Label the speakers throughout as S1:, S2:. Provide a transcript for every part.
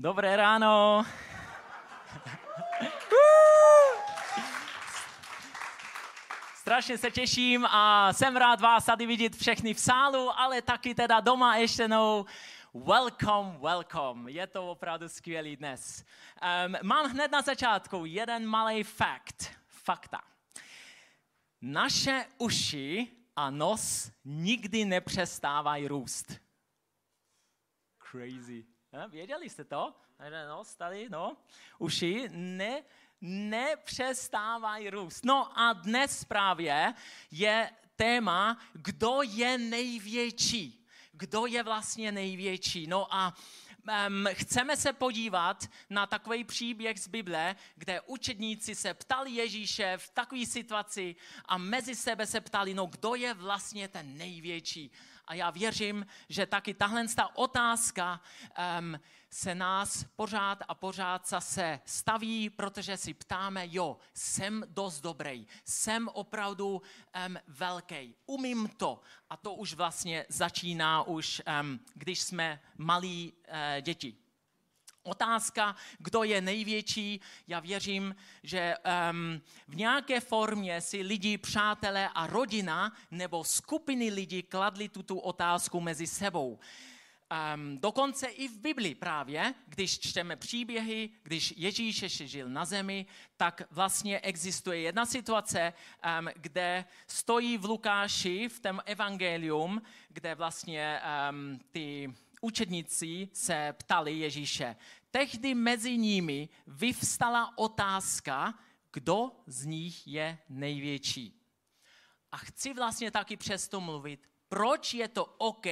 S1: Dobré ráno. Strašně se těším a jsem rád vás tady vidět všechny v sálu, ale taky teda doma ještě jednou. Welcome, welcome. Je to opravdu skvělý dnes. Um, mám hned na začátku jeden malý fakt. Fakta. Naše uši a nos nikdy nepřestávají růst. Crazy. Věděli jste to? No, tady, no. Uši ne, nepřestávají růst. No a dnes právě je téma, kdo je největší. Kdo je vlastně největší. No a um, chceme se podívat na takový příběh z Bible, kde učedníci se ptali Ježíše v takové situaci a mezi sebe se ptali, no kdo je vlastně ten největší. A já věřím, že taky tahle otázka um, se nás pořád a pořád zase staví, protože si ptáme, jo, jsem dost dobrý, jsem opravdu um, velký, umím to. A to už vlastně začíná už, um, když jsme malí uh, děti. Otázka, kdo je největší, já věřím, že um, v nějaké formě si lidi, přátelé a rodina nebo skupiny lidí kladli tuto otázku mezi sebou. Um, dokonce i v Biblii právě, když čteme příběhy, když Ježíš ještě žil na zemi, tak vlastně existuje jedna situace, um, kde stojí v Lukáši, v tom evangelium, kde vlastně um, ty učedníci se ptali Ježíše. Tehdy mezi nimi vyvstala otázka, kdo z nich je největší. A chci vlastně taky přesto mluvit, proč je to OK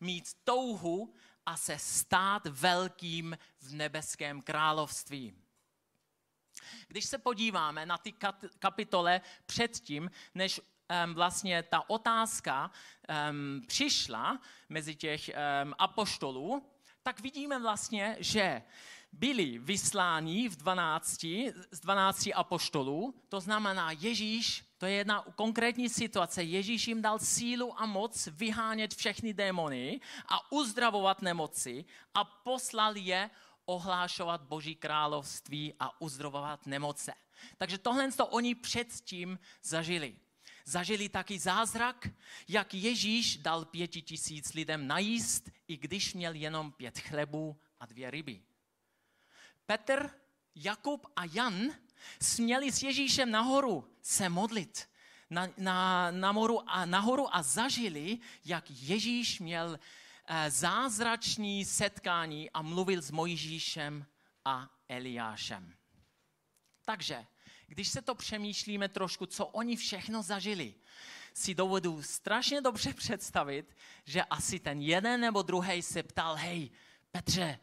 S1: mít touhu a se stát velkým v nebeském království. Když se podíváme na ty kapitole předtím, než um, vlastně ta otázka um, přišla mezi těch um, apoštolů, tak vidíme vlastně, že byli vysláni v 12, z 12 apoštolů, to znamená Ježíš, to je jedna konkrétní situace, Ježíš jim dal sílu a moc vyhánět všechny démony a uzdravovat nemoci a poslal je ohlášovat Boží království a uzdravovat nemoce. Takže tohle to oni předtím zažili. Zažili taky zázrak, jak Ježíš dal pěti tisíc lidem najíst, i když měl jenom pět chlebů a dvě ryby. Petr, Jakub a Jan směli s Ježíšem nahoru se modlit na, na, na moru a, nahoru a zažili, jak Ježíš měl eh, zázrační setkání a mluvil s Mojžíšem a Eliášem. Takže, když se to přemýšlíme trošku, co oni všechno zažili, si dovedu strašně dobře představit, že asi ten jeden nebo druhý se ptal, hej, Petře,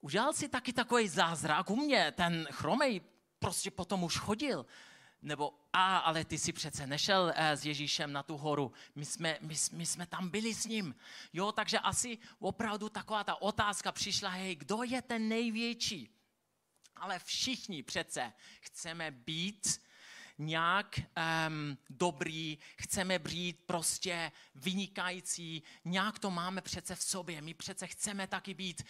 S1: udělal si taky takový zázrak u mě, ten chromej prostě potom už chodil. Nebo, a, ale ty si přece nešel eh, s Ježíšem na tu horu, my jsme, my, my jsme tam byli s ním. Jo, takže asi opravdu taková ta otázka přišla, hej, kdo je ten největší? Ale všichni přece chceme být nějak um, dobrý, chceme být prostě vynikající, nějak to máme přece v sobě. My přece chceme taky být,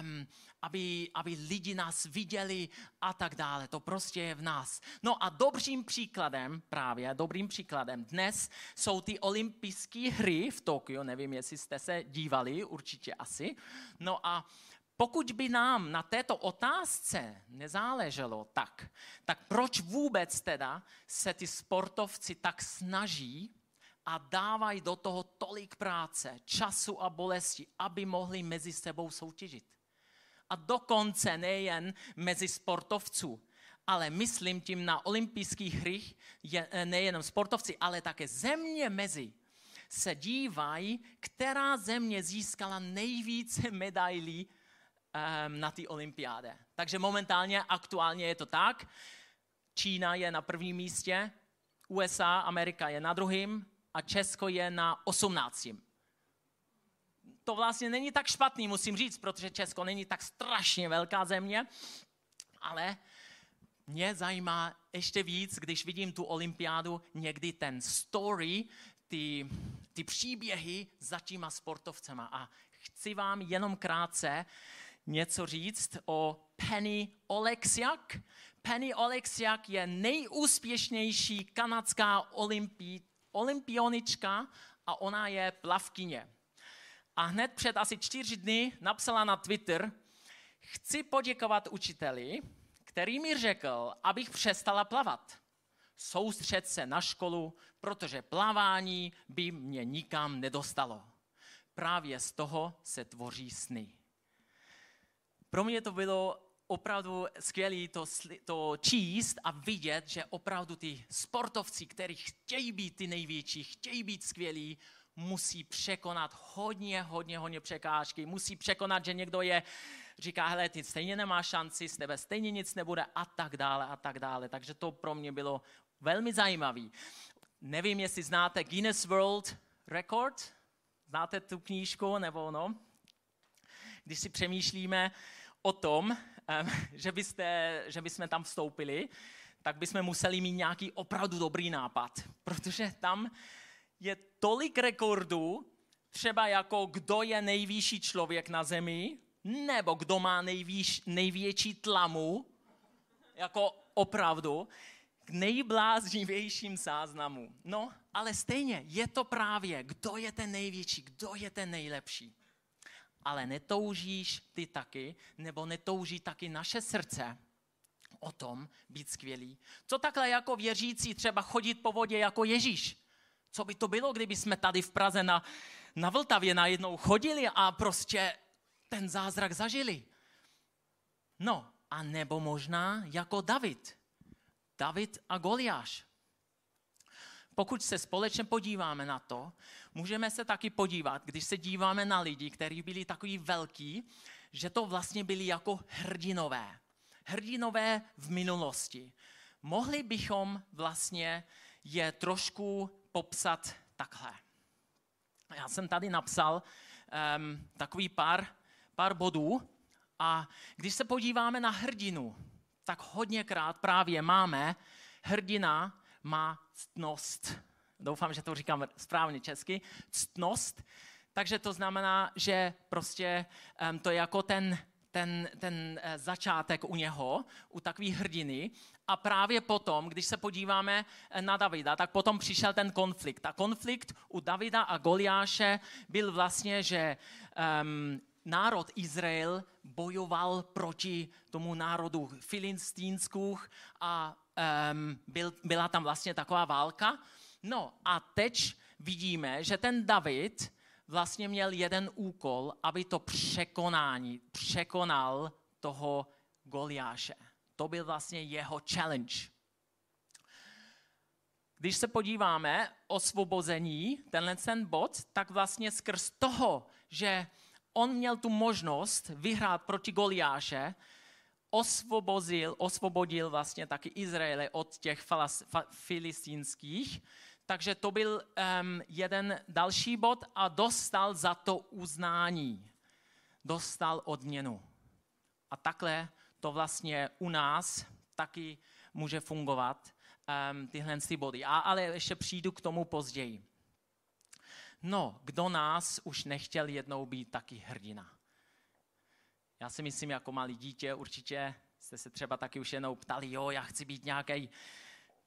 S1: um, aby, aby lidi nás viděli a tak dále. To prostě je v nás. No a dobrým příkladem, právě dobrým příkladem dnes jsou ty olympijské hry v Tokiu, nevím, jestli jste se dívali, určitě asi. No a pokud by nám na této otázce nezáleželo tak, tak proč vůbec teda se ty sportovci tak snaží a dávají do toho tolik práce, času a bolesti, aby mohli mezi sebou soutěžit? A dokonce nejen mezi sportovců, ale myslím tím na olympijských hrích nejenom sportovci, ale také země mezi se dívají, která země získala nejvíce medailí um, na té olympiáde. Takže momentálně, aktuálně je to tak. Čína je na prvním místě, USA, Amerika je na druhém a Česko je na osmnáctím. To vlastně není tak špatný, musím říct, protože Česko není tak strašně velká země, ale mě zajímá ještě víc, když vidím tu olympiádu, někdy ten story, ty, ty příběhy za těma sportovcema. A chci vám jenom krátce něco říct o Penny Oleksiak. Penny Oleksiak je nejúspěšnější kanadská olympi, olympionička a ona je plavkyně. A hned před asi čtyři dny napsala na Twitter, chci poděkovat učiteli, který mi řekl, abych přestala plavat. Soustřed se na školu, protože plavání by mě nikam nedostalo. Právě z toho se tvoří sny. Pro mě to bylo opravdu skvělé to, to číst a vidět, že opravdu ty sportovci, kteří chtějí být ty největší, chtějí být skvělí, musí překonat hodně, hodně, hodně překážky, musí překonat, že někdo je, říká, hele, ty stejně nemáš šanci, z tebe stejně nic nebude a tak dále a tak dále. Takže to pro mě bylo velmi zajímavé. Nevím, jestli znáte Guinness World Record, znáte tu knížku, nebo no, když si přemýšlíme o tom, že, byste, že bychom tam vstoupili, tak bychom museli mít nějaký opravdu dobrý nápad, protože tam je tolik rekordů, třeba jako kdo je nejvyšší člověk na zemi, nebo kdo má nejvíš, největší tlamu, jako opravdu, k nejbláznivějším záznamům. No, ale stejně je to právě, kdo je ten největší, kdo je ten nejlepší. Ale netoužíš ty taky, nebo netouží taky naše srdce o tom být skvělý. Co takhle jako věřící třeba chodit po vodě jako Ježíš? Co by to bylo, kdyby jsme tady v Praze na, na Vltavě najednou chodili a prostě ten zázrak zažili? No, a nebo možná jako David. David a Goliáš. Pokud se společně podíváme na to, můžeme se taky podívat, když se díváme na lidi, kteří byli takový velký, že to vlastně byli jako hrdinové. Hrdinové v minulosti. Mohli bychom vlastně je trošku popsat takhle. Já jsem tady napsal um, takový pár, pár bodů a když se podíváme na hrdinu, tak hodněkrát právě máme, hrdina má ctnost. Doufám, že to říkám správně česky. Ctnost. Takže to znamená, že prostě um, to je jako ten, ten, ten eh, začátek u něho, u takové hrdiny. A právě potom, když se podíváme eh, na Davida, tak potom přišel ten konflikt. A konflikt u Davida a Goliáše byl vlastně, že um, národ Izrael bojoval proti tomu národu Filistínskou a um, byl, byla tam vlastně taková válka. No a teď vidíme, že ten David vlastně měl jeden úkol, aby to překonání, překonal toho Goliáše. To byl vlastně jeho challenge. Když se podíváme o svobození, tenhle ten bod, tak vlastně skrz toho, že on měl tu možnost vyhrát proti Goliáše, osvobodil, osvobodil vlastně taky Izraele od těch filistínských, takže to byl um, jeden další bod a dostal za to uznání. Dostal odměnu. A takhle to vlastně u nás taky může fungovat, um, tyhle body. A, ale ještě přijdu k tomu později. No, kdo nás už nechtěl jednou být taky hrdina? Já si myslím, jako malý dítě určitě jste se třeba taky už jednou ptali, jo, já chci být nějaký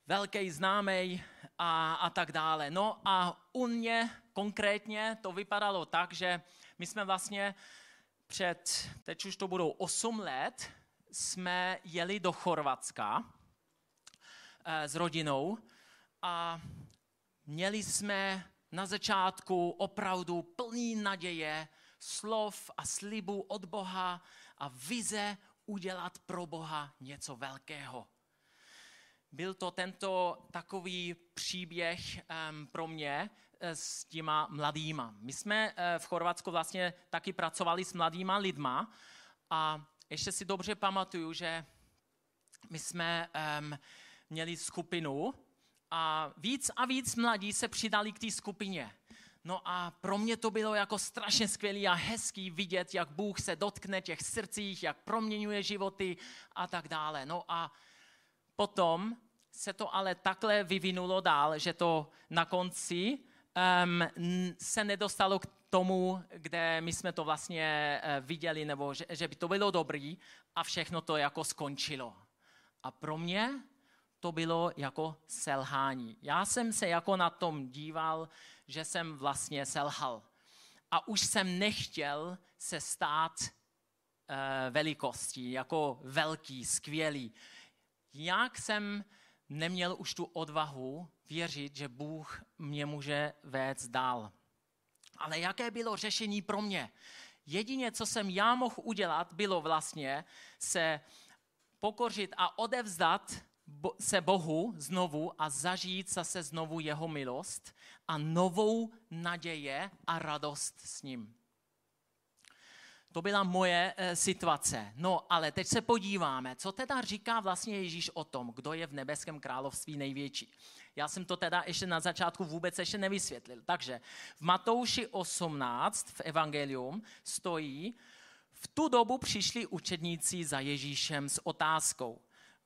S1: velký známý a, a tak dále. No a u mě konkrétně to vypadalo tak, že my jsme vlastně před, teď už to budou 8 let, jsme jeli do Chorvatska eh, s rodinou a měli jsme na začátku opravdu plný naděje, slov a slibu od Boha a vize udělat pro Boha něco velkého. Byl to tento takový příběh um, pro mě eh, s těma mladýma. My jsme uh, v Chorvatsku vlastně taky pracovali s mladýma lidma a ještě si dobře pamatuju, že my jsme um, měli skupinu a víc a víc mladí se přidali k té skupině. No a pro mě to bylo jako strašně skvělý a hezký vidět, jak Bůh se dotkne těch srdcích, jak proměňuje životy a tak dále. No a potom se to ale takhle vyvinulo dál, že to na konci um, se nedostalo k tomu, kde my jsme to vlastně uh, viděli, nebo že, že by to bylo dobrý a všechno to jako skončilo. A pro mě to bylo jako selhání. Já jsem se jako na tom díval, že jsem vlastně selhal. A už jsem nechtěl se stát uh, velikostí, jako velký, skvělý. Jak jsem neměl už tu odvahu věřit, že Bůh mě může vést dál. Ale jaké bylo řešení pro mě? Jedině, co jsem já mohl udělat, bylo vlastně se pokořit a odevzdat se Bohu znovu a zažít zase znovu jeho milost a novou naděje a radost s ním. To byla moje e, situace. No, ale teď se podíváme, co teda říká vlastně Ježíš o tom, kdo je v nebeském království největší. Já jsem to teda ještě na začátku vůbec ještě nevysvětlil. Takže v Matouši 18 v Evangelium stojí, v tu dobu přišli učedníci za Ježíšem s otázkou,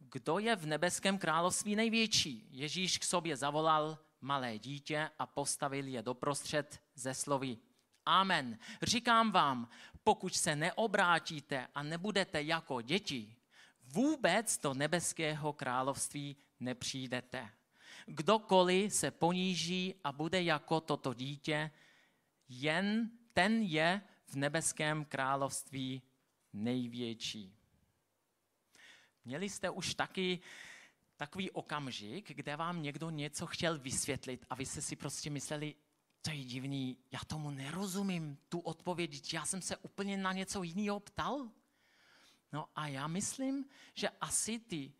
S1: kdo je v nebeském království největší? Ježíš k sobě zavolal malé dítě a postavil je doprostřed ze slovy. Amen. Říkám vám, pokud se neobrátíte a nebudete jako děti, vůbec do nebeského království nepřijdete. Kdokoliv se poníží a bude jako toto dítě, jen ten je v nebeském království největší. Měli jste už taky takový okamžik, kde vám někdo něco chtěl vysvětlit a vy jste si prostě mysleli, to je divný, já tomu nerozumím, tu odpověď, já jsem se úplně na něco jiného ptal. No a já myslím, že asi ty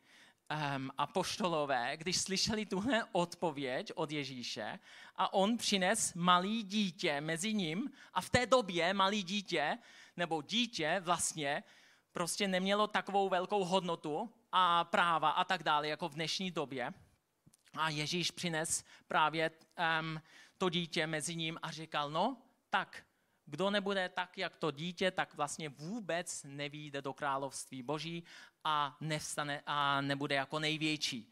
S1: um, apoštolové, když slyšeli tuhle odpověď od Ježíše a on přines malý dítě mezi ním a v té době malý dítě, nebo dítě vlastně, prostě nemělo takovou velkou hodnotu a práva a tak dále, jako v dnešní době. A Ježíš přines právě um, to dítě mezi ním a říkal, no tak, kdo nebude tak, jak to dítě, tak vlastně vůbec nevíde do království boží a nevstane a nebude jako největší.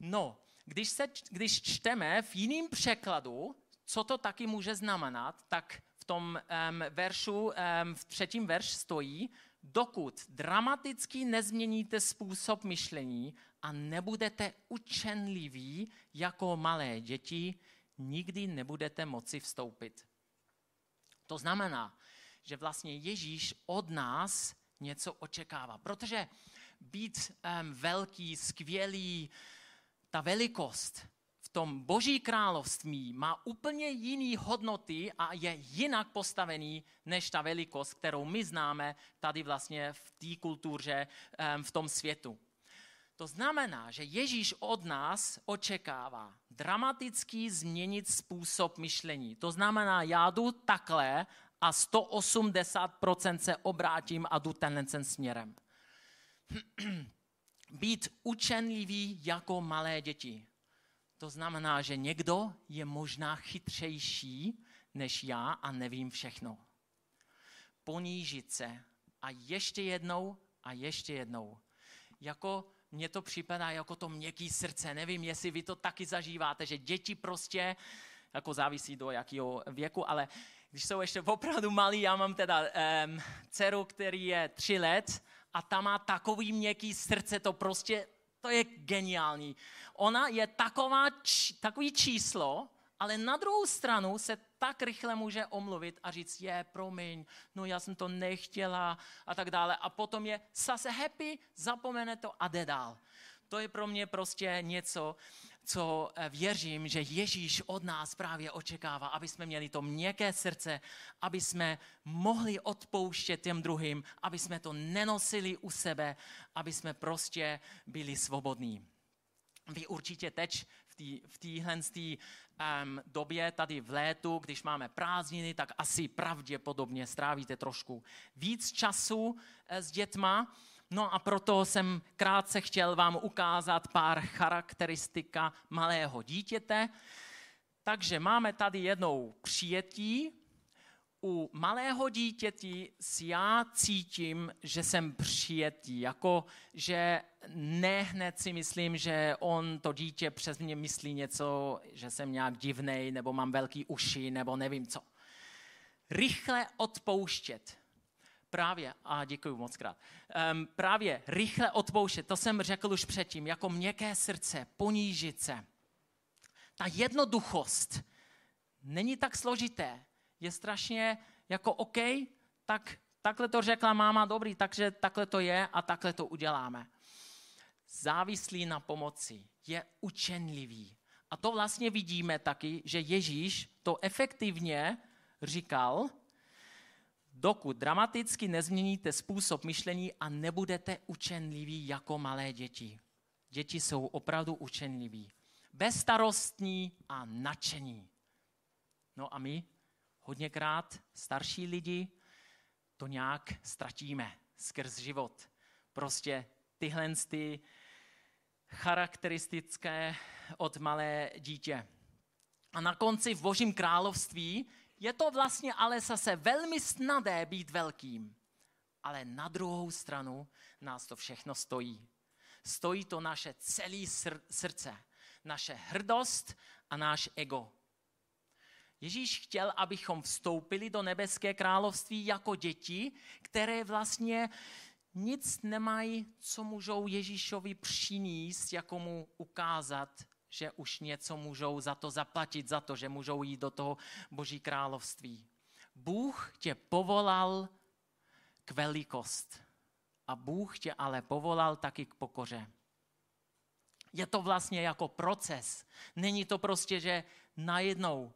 S1: No, když, se, když čteme v jiném překladu, co to taky může znamenat, tak v tom um, veršu, um, v třetím verš stojí, dokud dramaticky nezměníte způsob myšlení a nebudete učenliví jako malé děti, nikdy nebudete moci vstoupit. To znamená, že vlastně Ježíš od nás něco očekává, protože být um, velký, skvělý, ta velikost tom boží království má úplně jiný hodnoty a je jinak postavený než ta velikost, kterou my známe tady vlastně v té kultuře, v tom světu. To znamená, že Ježíš od nás očekává dramaticky změnit způsob myšlení. To znamená, já jdu takhle a 180% se obrátím a jdu tenhle ten směrem. Být učenlivý jako malé děti. To znamená, že někdo je možná chytřejší než já a nevím všechno. Ponížit se a ještě jednou a ještě jednou. Jako mně to připadá jako to měkký srdce. Nevím, jestli vy to taky zažíváte, že děti prostě, jako závisí do jakého věku, ale když jsou ještě opravdu malí, já mám teda um, dceru, který je tři let a ta má takový měkký srdce, to prostě, to je geniální. Ona je taková, takový číslo, ale na druhou stranu se tak rychle může omluvit a říct, je, promiň, no já jsem to nechtěla a tak dále. A potom je zase happy, zapomene to a jde dál. To je pro mě prostě něco, co eh, věřím, že Ježíš od nás právě očekává, aby jsme měli to měkké srdce, aby jsme mohli odpouštět těm druhým, aby jsme to nenosili u sebe, aby jsme prostě byli svobodní. Vy určitě teď v téhle um, době, tady v létu, když máme prázdniny, tak asi pravděpodobně strávíte trošku víc času eh, s dětma. No a proto jsem krátce chtěl vám ukázat pár charakteristika malého dítěte. Takže máme tady jednou přijetí, u malého dítěti si já cítím, že jsem přijetý, jako že ne hned si myslím, že on, to dítě přes mě myslí něco, že jsem nějak divnej, nebo mám velký uši, nebo nevím co. Rychle odpouštět. Právě, a děkuji moc krát, um, právě rychle odpouštět, to jsem řekl už předtím, jako měkké srdce, ponížit se. Ta jednoduchost není tak složité je strašně jako OK, tak takhle to řekla máma, dobrý, takže takhle to je a takhle to uděláme. Závislý na pomoci, je učenlivý. A to vlastně vidíme taky, že Ježíš to efektivně říkal, dokud dramaticky nezměníte způsob myšlení a nebudete učenliví jako malé děti. Děti jsou opravdu učenliví. Bezstarostní a nadšení. No a my hodněkrát starší lidi to nějak ztratíme skrz život. Prostě tyhle ty charakteristické od malé dítě. A na konci v Božím království je to vlastně ale zase velmi snadé být velkým. Ale na druhou stranu nás to všechno stojí. Stojí to naše celé srdce, naše hrdost a náš ego. Ježíš chtěl, abychom vstoupili do nebeské království jako děti, které vlastně nic nemají, co můžou Ježíšovi přinést, jako mu ukázat, že už něco můžou za to zaplatit, za to, že můžou jít do toho Boží království. Bůh tě povolal k velikost. A Bůh tě ale povolal taky k pokoře. Je to vlastně jako proces. Není to prostě, že najednou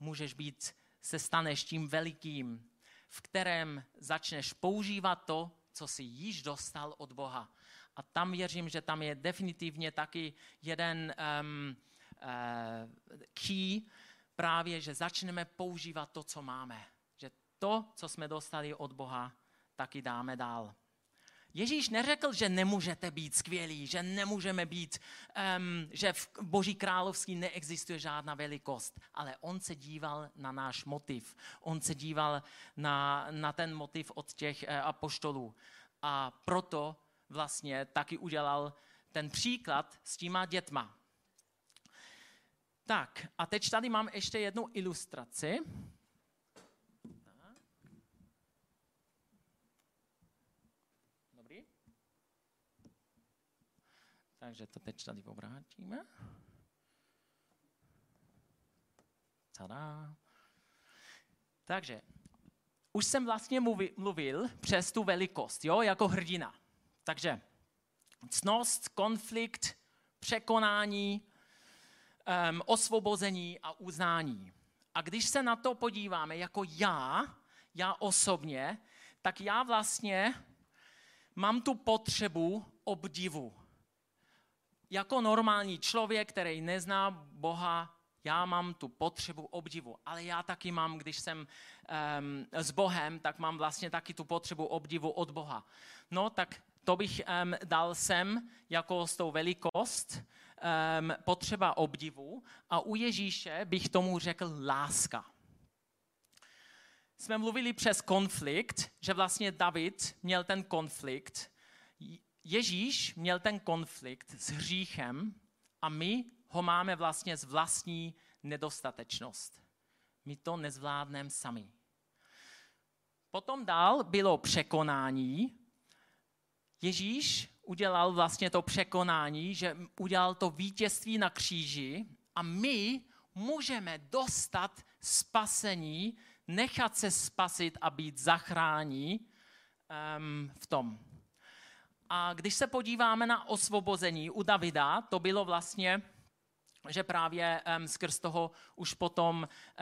S1: můžeš být, se staneš tím velikým, v kterém začneš používat to, co jsi již dostal od Boha. A tam věřím, že tam je definitivně taky jeden um, uh, key, právě, že začneme používat to, co máme. Že to, co jsme dostali od Boha, taky dáme dál. Ježíš neřekl, že nemůžete být skvělí, že nemůžeme být, um, že v Boží království neexistuje žádná velikost, ale on se díval na náš motiv. On se díval na, na ten motiv od těch uh, apoštolů. A proto vlastně taky udělal ten příklad s těma dětma. Tak, a teď tady mám ještě jednu ilustraci. Takže to teď tady obrátíme. Tada. Takže, už jsem vlastně mluvil přes tu velikost, jo, jako hrdina. Takže cnost, konflikt, překonání, um, osvobození a uznání. A když se na to podíváme jako já, já osobně, tak já vlastně mám tu potřebu obdivu jako normální člověk, který nezná Boha, já mám tu potřebu obdivu, ale já taky mám, když jsem um, s Bohem, tak mám vlastně taky tu potřebu obdivu od Boha. No tak to bych um, dal sem jako s tou velikost, um, potřeba obdivu a u Ježíše bych tomu řekl láska. Jsme mluvili přes konflikt, že vlastně David měl ten konflikt, Ježíš měl ten konflikt s hříchem a my ho máme vlastně z vlastní nedostatečnost. My to nezvládneme sami. Potom dál bylo překonání. Ježíš udělal vlastně to překonání, že udělal to vítězství na kříži a my můžeme dostat spasení, nechat se spasit a být zachrání um, v tom. A když se podíváme na osvobození u Davida, to bylo vlastně, že právě um, skrz toho už potom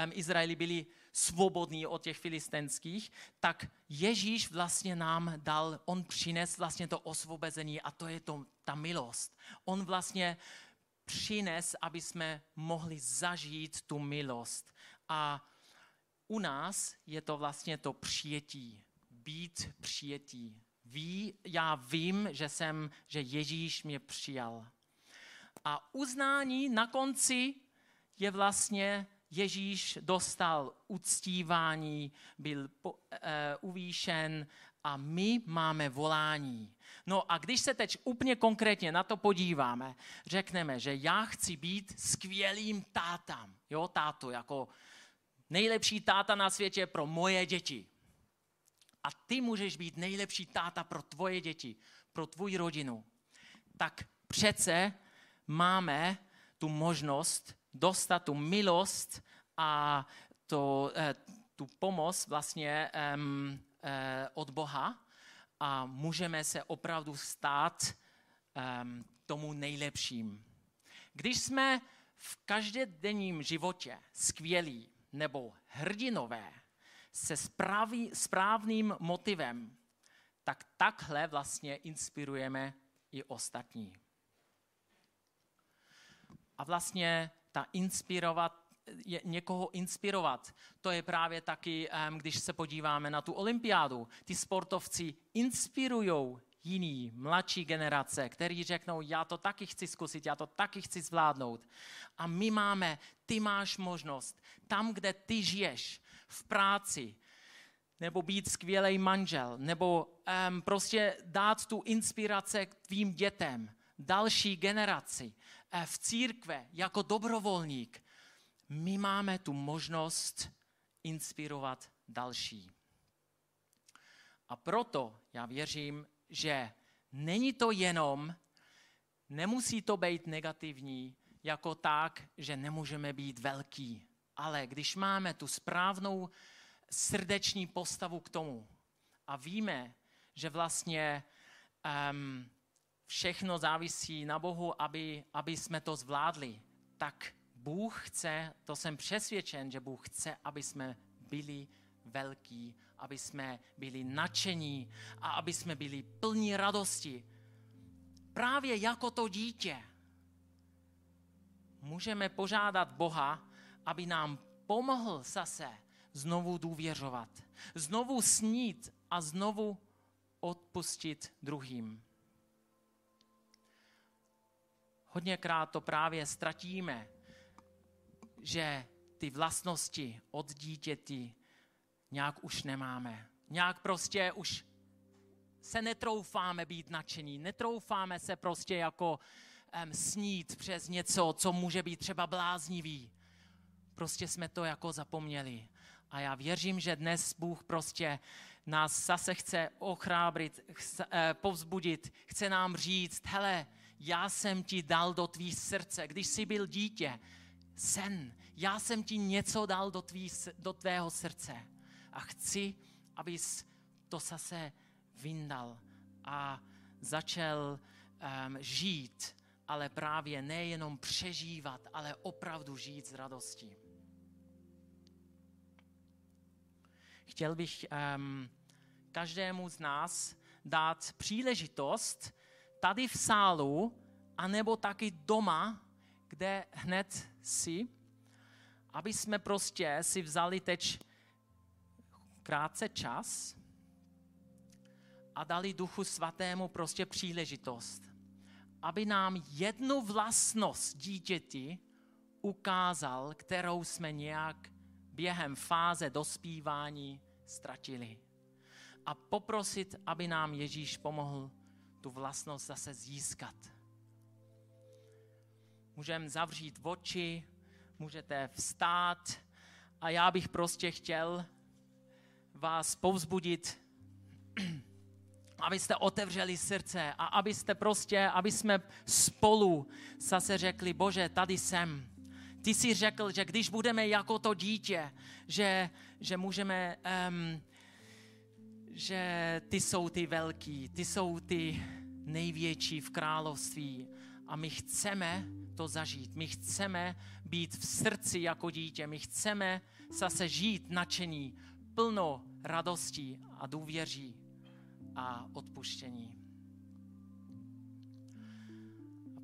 S1: um, Izraeli byli svobodní od těch filistenských, tak Ježíš vlastně nám dal, on přines vlastně to osvobození a to je to, ta milost. On vlastně přines, aby jsme mohli zažít tu milost. A u nás je to vlastně to přijetí, být přijetí ví, já vím, že jsem, že Ježíš mě přijal. A uznání na konci je vlastně Ježíš dostal uctívání, byl po, uh, uvýšen a my máme volání. No a když se teď úplně konkrétně na to podíváme, řekneme, že já chci být skvělým tátam. Jo, táto, jako nejlepší táta na světě pro moje děti. A ty můžeš být nejlepší táta pro tvoje děti, pro tvůj rodinu. Tak přece máme tu možnost dostat tu milost a to, eh, tu pomoc vlastně eh, od Boha a můžeme se opravdu stát tomu nejlepším. Když jsme v každodenním životě skvělí nebo hrdinové se správný, správným motivem, tak takhle vlastně inspirujeme i ostatní. A vlastně ta inspirovat, je, někoho inspirovat, to je právě taky, když se podíváme na tu olympiádu. Ty sportovci inspirují jiný, mladší generace, který řeknou, já to taky chci zkusit, já to taky chci zvládnout. A my máme, ty máš možnost, tam, kde ty žiješ, v práci, nebo být skvělý manžel, nebo um, prostě dát tu inspiraci k tvým dětem, další generaci, v církve, jako dobrovolník. My máme tu možnost inspirovat další. A proto já věřím, že není to jenom, nemusí to být negativní, jako tak, že nemůžeme být velký. Ale když máme tu správnou srdeční postavu k tomu a víme, že vlastně um, všechno závisí na Bohu, aby, aby jsme to zvládli, tak Bůh chce, to jsem přesvědčen, že Bůh chce, aby jsme byli velký, aby jsme byli nadšení a aby jsme byli plní radosti. Právě jako to dítě můžeme požádat Boha, aby nám pomohl zase znovu důvěřovat, znovu snít a znovu odpustit druhým. Hodněkrát to právě ztratíme, že ty vlastnosti od dítěti nějak už nemáme. Nějak prostě už se netroufáme být nadšení, netroufáme se prostě jako um, snít přes něco, co může být třeba bláznivý. Prostě jsme to jako zapomněli. A já věřím, že dnes Bůh prostě nás zase chce ochrábrit, chce, eh, povzbudit, chce nám říct, hele, já jsem ti dal do tvý srdce, když jsi byl dítě, sen, já jsem ti něco dal do, tvý, do tvého srdce. A chci, abys to zase vyndal. A začal um, žít, ale právě nejenom přežívat, ale opravdu žít s radostí. Chtěl bych um, každému z nás dát příležitost tady v sálu, anebo taky doma, kde hned si, aby jsme prostě si vzali teď krátce čas a dali Duchu Svatému prostě příležitost, aby nám jednu vlastnost dítěti ukázal, kterou jsme nějak během fáze dospívání ztratili. A poprosit, aby nám Ježíš pomohl tu vlastnost zase získat. Můžeme zavřít oči, můžete vstát a já bych prostě chtěl vás povzbudit, abyste otevřeli srdce a abyste prostě, aby jsme spolu zase řekli, Bože, tady jsem. Ty jsi řekl, že když budeme jako to dítě, že, že můžeme, um, že ty jsou ty velký, ty jsou ty největší v království a my chceme to zažít. My chceme být v srdci jako dítě, my chceme zase žít nadšení, plno radostí a důvěří a odpuštění.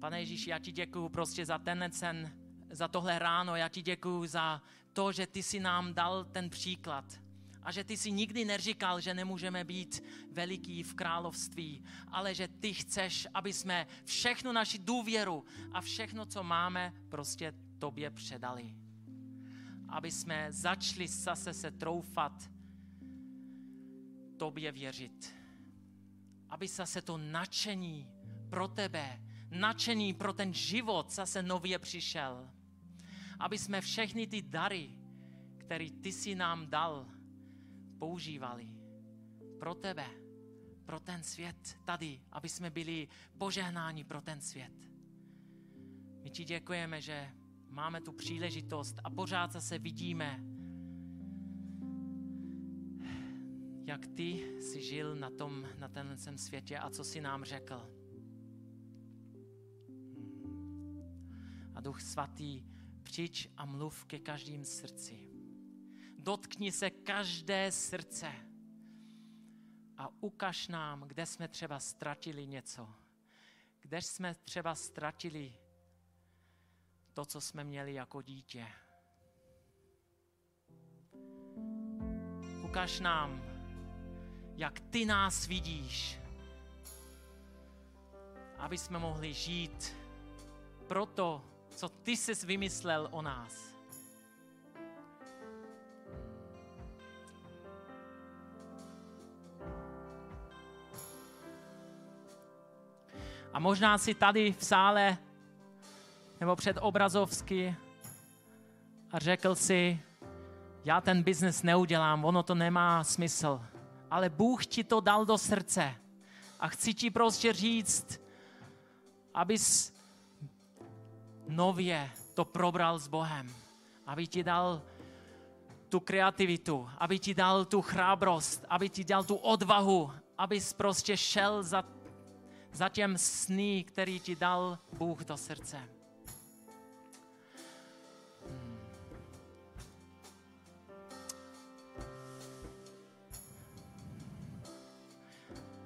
S1: Pane Ježíši, já ti děkuju prostě za ten sen, za tohle ráno, já ti děkuju za to, že ty si nám dal ten příklad a že ty si nikdy neříkal, že nemůžeme být veliký v království, ale že ty chceš, aby jsme všechnu naši důvěru a všechno, co máme, prostě tobě předali. aby jsme začali zase se troufat tobě věřit. Aby zase to nadšení pro tebe, nadšení pro ten život zase nově přišel. Aby jsme všechny ty dary, které ty si nám dal, používali pro tebe, pro ten svět tady, aby jsme byli požehnáni pro ten svět. My ti děkujeme, že máme tu příležitost a pořád se vidíme, jak ty jsi žil na, tom, na tenhle světě a co jsi nám řekl. A Duch Svatý, přijď a mluv ke každým srdci. Dotkni se každé srdce a ukaž nám, kde jsme třeba ztratili něco. Kde jsme třeba ztratili to, co jsme měli jako dítě. Ukaž nám, jak ty nás vidíš, aby jsme mohli žít pro to, co ty jsi vymyslel o nás. Možná si tady v sále nebo před obrazovsky a řekl si, já ten biznes neudělám, ono to nemá smysl. Ale Bůh ti to dal do srdce. A chci ti prostě říct, abys nově to probral s Bohem. Aby ti dal tu kreativitu, aby ti dal tu chrábrost, aby ti dal tu odvahu, abys prostě šel za, za těm sny, který ti dal Bůh do srdce.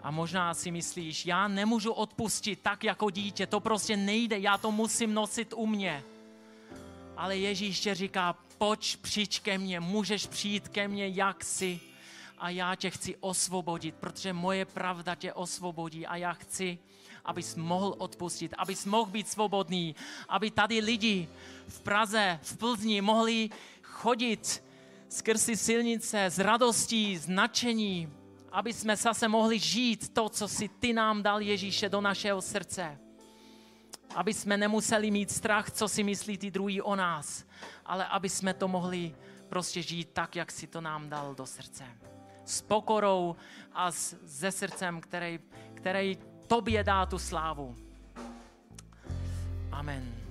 S1: A možná si myslíš, já nemůžu odpustit tak jako dítě, to prostě nejde, já to musím nosit u mě. Ale Ježíš tě říká, pojď, přijď ke mně, můžeš přijít ke mně, jak jsi. A já tě chci osvobodit, protože moje pravda tě osvobodí a já chci, abys mohl odpustit, abys mohl být svobodný, aby tady lidi v Praze, v Plzni mohli chodit skrz silnice s radostí, s nadšení, aby jsme zase mohli žít to, co si ty nám dal Ježíše do našeho srdce. Aby jsme nemuseli mít strach, co si myslí ty druhý o nás, ale aby jsme to mohli prostě žít tak, jak si to nám dal do srdce. S pokorou a s, se srdcem, který, který tobě dá tu slávu. Amen.